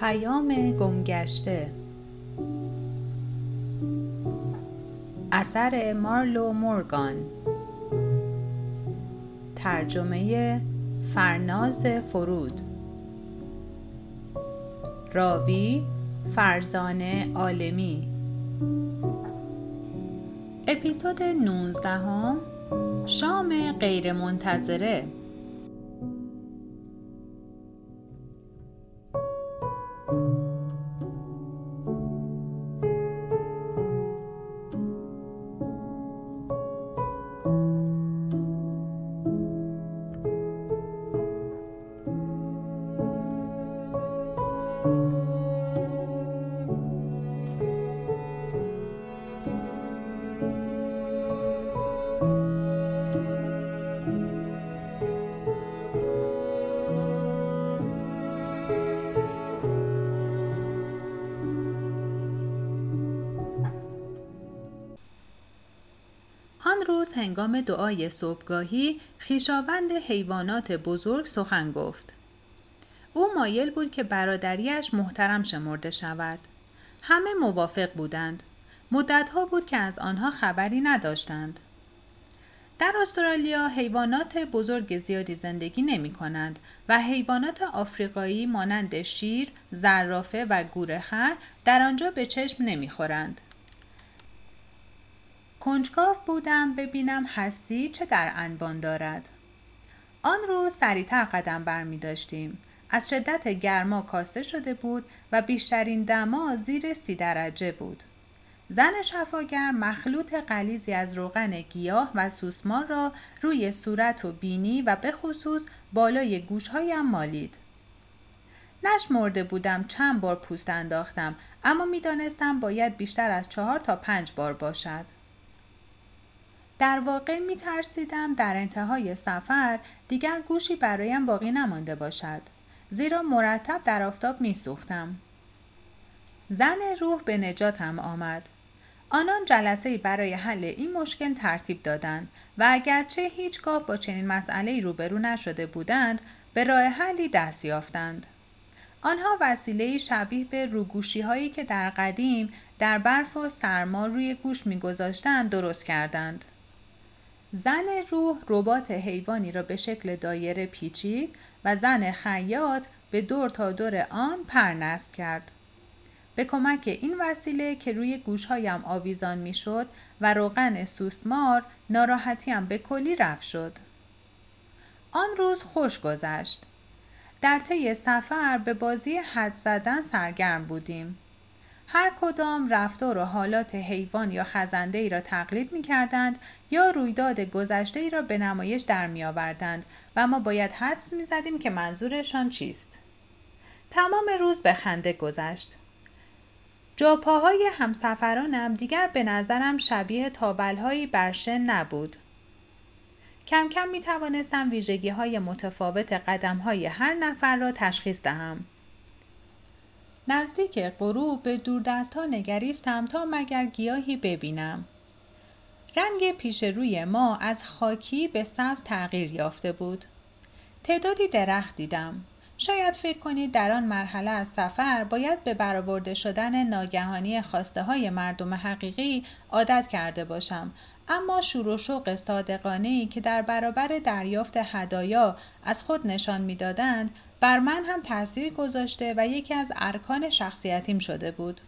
پیام گمگشته. اثر مارلو مورگان. ترجمه فرناز فرود. راوی فرزانه عالمی. اپیزود 19 شام غیرمنتظره. آن روز هنگام دعای صبحگاهی خیشاوند حیوانات بزرگ سخن گفت. او مایل بود که برادریش محترم شمرده شود. همه موافق بودند. مدتها بود که از آنها خبری نداشتند. در استرالیا حیوانات بزرگ زیادی زندگی نمی کنند و حیوانات آفریقایی مانند شیر، زرافه و گورخر در آنجا به چشم نمی خورند. کنجکاو بودم ببینم هستی چه در انبان دارد. آن روز سریعتر قدم بر می داشتیم. از شدت گرما کاسته شده بود و بیشترین دما زیر سی درجه بود. زن شفاگر مخلوط قلیزی از روغن گیاه و سوسمار را روی صورت و بینی و به خصوص بالای گوشهایم مالید. نشمرده بودم چند بار پوست انداختم اما می‌دانستم باید بیشتر از چهار تا پنج بار باشد. در واقع می ترسیدم در انتهای سفر دیگر گوشی برایم باقی نمانده باشد. زیرا مرتب در آفتاب می سوختم. زن روح به نجاتم آمد. آنان جلسه برای حل این مشکل ترتیب دادند و اگرچه هیچگاه با چنین مسئله روبرو نشده بودند به راه حلی دست یافتند. آنها وسیله شبیه به روگوشی هایی که در قدیم در برف و سرما روی گوش میگذاشتند درست کردند. زن روح ربات حیوانی را به شکل دایره پیچید و زن خیاط به دور تا دور آن پر نصب کرد. به کمک این وسیله که روی گوشهایم آویزان می‌شد و روغن سوسمار ناراحتیم به کلی رفت شد. آن روز خوش گذشت. در طی سفر به بازی حد زدن سرگرم بودیم. هر کدام رفتار و حالات حیوان یا خزنده ای را تقلید می کردند یا رویداد گذشته ای را به نمایش در می آوردند و ما باید حدس می زدیم که منظورشان چیست. تمام روز به خنده گذشت. جاپاهای همسفرانم دیگر به نظرم شبیه تابلهایی برشن نبود. کم کم می توانستم ویژگی های متفاوت قدم های هر نفر را تشخیص دهم. نزدیک غروب به دوردست ها نگریستم تا مگر گیاهی ببینم. رنگ پیش روی ما از خاکی به سبز تغییر یافته بود. تعدادی درخت دیدم. شاید فکر کنید در آن مرحله از سفر باید به برآورده شدن ناگهانی خواسته های مردم حقیقی عادت کرده باشم اما شور و شوق صادقانه ای که در برابر دریافت هدایا از خود نشان می‌دادند بر من هم تاثیر گذاشته و یکی از ارکان شخصیتیم شده بود.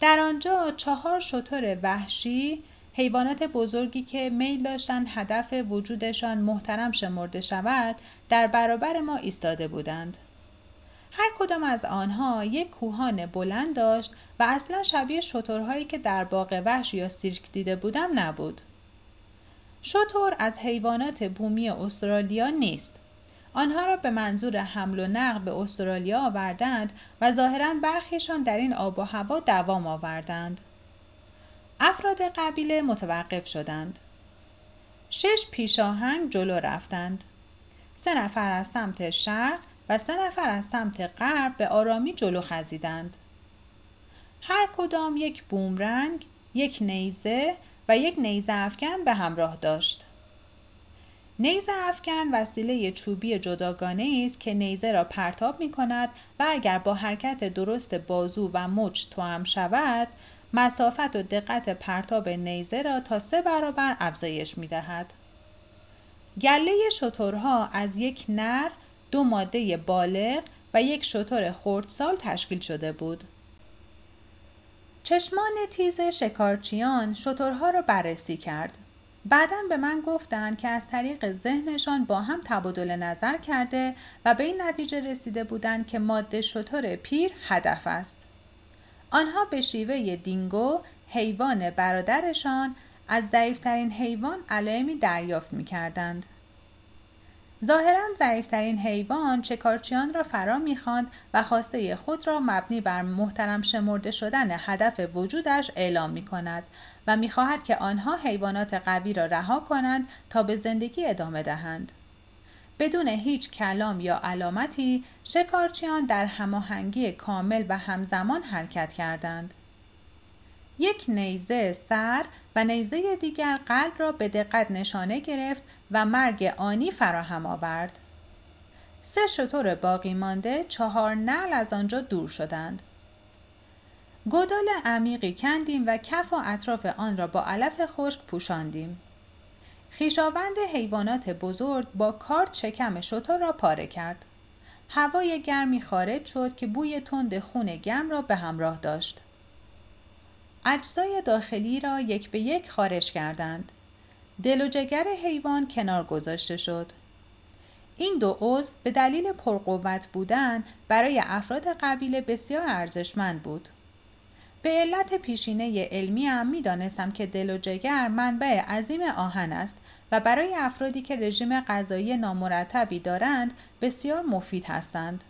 در آنجا چهار شطور وحشی حیوانات بزرگی که میل داشتند هدف وجودشان محترم شمرده شود در برابر ما ایستاده بودند. هر کدام از آنها یک کوهان بلند داشت و اصلا شبیه شطورهایی که در باغ وحش یا سیرک دیده بودم نبود. شطور از حیوانات بومی استرالیا نیست. آنها را به منظور حمل و نقل به استرالیا آوردند و ظاهرا برخیشان در این آب و هوا دوام آوردند. افراد قبیله متوقف شدند. شش پیشاهنگ جلو رفتند. سه نفر از سمت شرق و سه نفر از سمت غرب به آرامی جلو خزیدند. هر کدام یک بومرنگ، یک نیزه و یک نیزه افکن به همراه داشت. نیزه افکن وسیله چوبی جداگانه است که نیزه را پرتاب می کند و اگر با حرکت درست بازو و مچ توام شود مسافت و دقت پرتاب نیزه را تا سه برابر افزایش می دهد. گله شترها از یک نر، دو ماده بالغ و یک شتر خردسال تشکیل شده بود. چشمان تیز شکارچیان شترها را بررسی کرد. بعدا به من گفتند که از طریق ذهنشان با هم تبادل نظر کرده و به این نتیجه رسیده بودند که ماده شتر پیر هدف است. آنها به شیوه دینگو حیوان برادرشان از ضعیفترین حیوان علائمی دریافت می کردند. ظاهرا ضعیفترین حیوان چکارچیان را فرا می‌خواند و خواسته خود را مبنی بر محترم شمرده شدن هدف وجودش اعلام می کند و می‌خواهد که آنها حیوانات قوی را رها کنند تا به زندگی ادامه دهند. بدون هیچ کلام یا علامتی شکارچیان در هماهنگی کامل و همزمان حرکت کردند. یک نیزه سر و نیزه دیگر قلب را به دقت نشانه گرفت و مرگ آنی فراهم آورد. سه شطور باقی مانده چهار نل از آنجا دور شدند. گدال عمیقی کندیم و کف و اطراف آن را با علف خشک پوشاندیم. خیشاوند حیوانات بزرگ با کارت شکم شطور را پاره کرد. هوای گرمی خارج شد که بوی تند خون گرم را به همراه داشت. اجزای داخلی را یک به یک خارج کردند. دل و جگر حیوان کنار گذاشته شد. این دو عضو به دلیل پرقوت بودن برای افراد قبیله بسیار ارزشمند بود. به علت پیشینه علمی هم می دانستم که دل و جگر منبع عظیم آهن است و برای افرادی که رژیم غذایی نامرتبی دارند بسیار مفید هستند.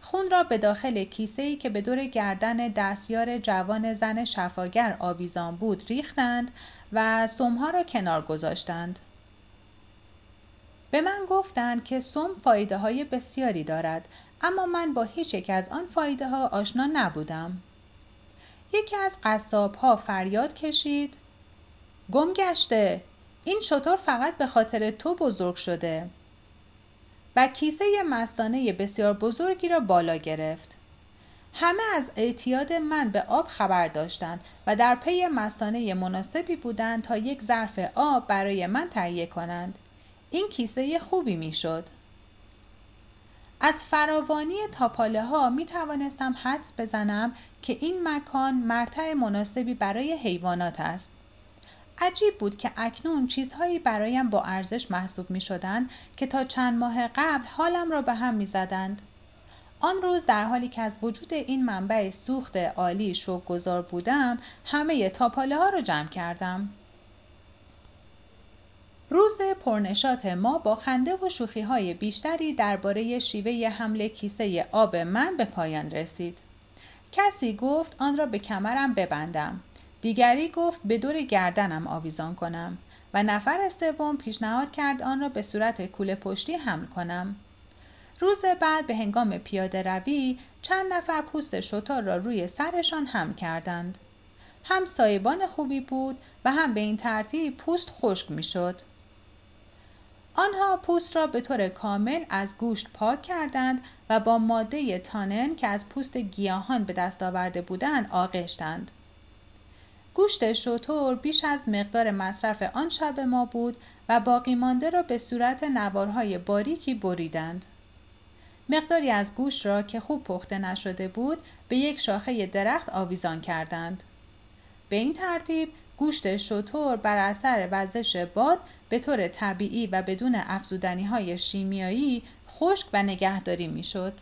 خون را به داخل کیسه ای که به دور گردن دستیار جوان زن شفاگر آویزان بود ریختند و سمها را کنار گذاشتند. به من گفتند که سم فایده های بسیاری دارد اما من با هیچ یک از آن فایده ها آشنا نبودم. یکی از قصاب ها فریاد کشید گم گشته این شطور فقط به خاطر تو بزرگ شده و کیسه مستانه بسیار بزرگی را بالا گرفت. همه از اعتیاد من به آب خبر داشتند و در پی مستانه مناسبی بودند تا یک ظرف آب برای من تهیه کنند. این کیسه خوبی می‌شد. از فراوانی تاپاله ها می توانستم حدس بزنم که این مکان مرتع مناسبی برای حیوانات است. عجیب بود که اکنون چیزهایی برایم با ارزش محسوب می شدن که تا چند ماه قبل حالم را به هم می زدند. آن روز در حالی که از وجود این منبع سوخت عالی شوک گذار بودم همه تاپاله ها را جمع کردم. روز پرنشات ما با خنده و شوخی های بیشتری درباره شیوه حمله کیسه آب من به پایان رسید. کسی گفت آن را به کمرم ببندم. دیگری گفت به دور گردنم آویزان کنم و نفر سوم پیشنهاد کرد آن را به صورت کوله پشتی حمل کنم. روز بعد به هنگام پیاده روی چند نفر پوست شطور را روی سرشان هم کردند. هم سایبان خوبی بود و هم به این ترتیب پوست خشک می شد. آنها پوست را به طور کامل از گوشت پاک کردند و با ماده تانن که از پوست گیاهان به دست آورده بودند آغشتند. گوشت شطور بیش از مقدار مصرف آن شب ما بود و باقی مانده را به صورت نوارهای باریکی بریدند. مقداری از گوشت را که خوب پخته نشده بود به یک شاخه درخت آویزان کردند. به این ترتیب گوشت شطور بر اثر وزش باد به طور طبیعی و بدون افزودنی های شیمیایی خشک و نگهداری می شد.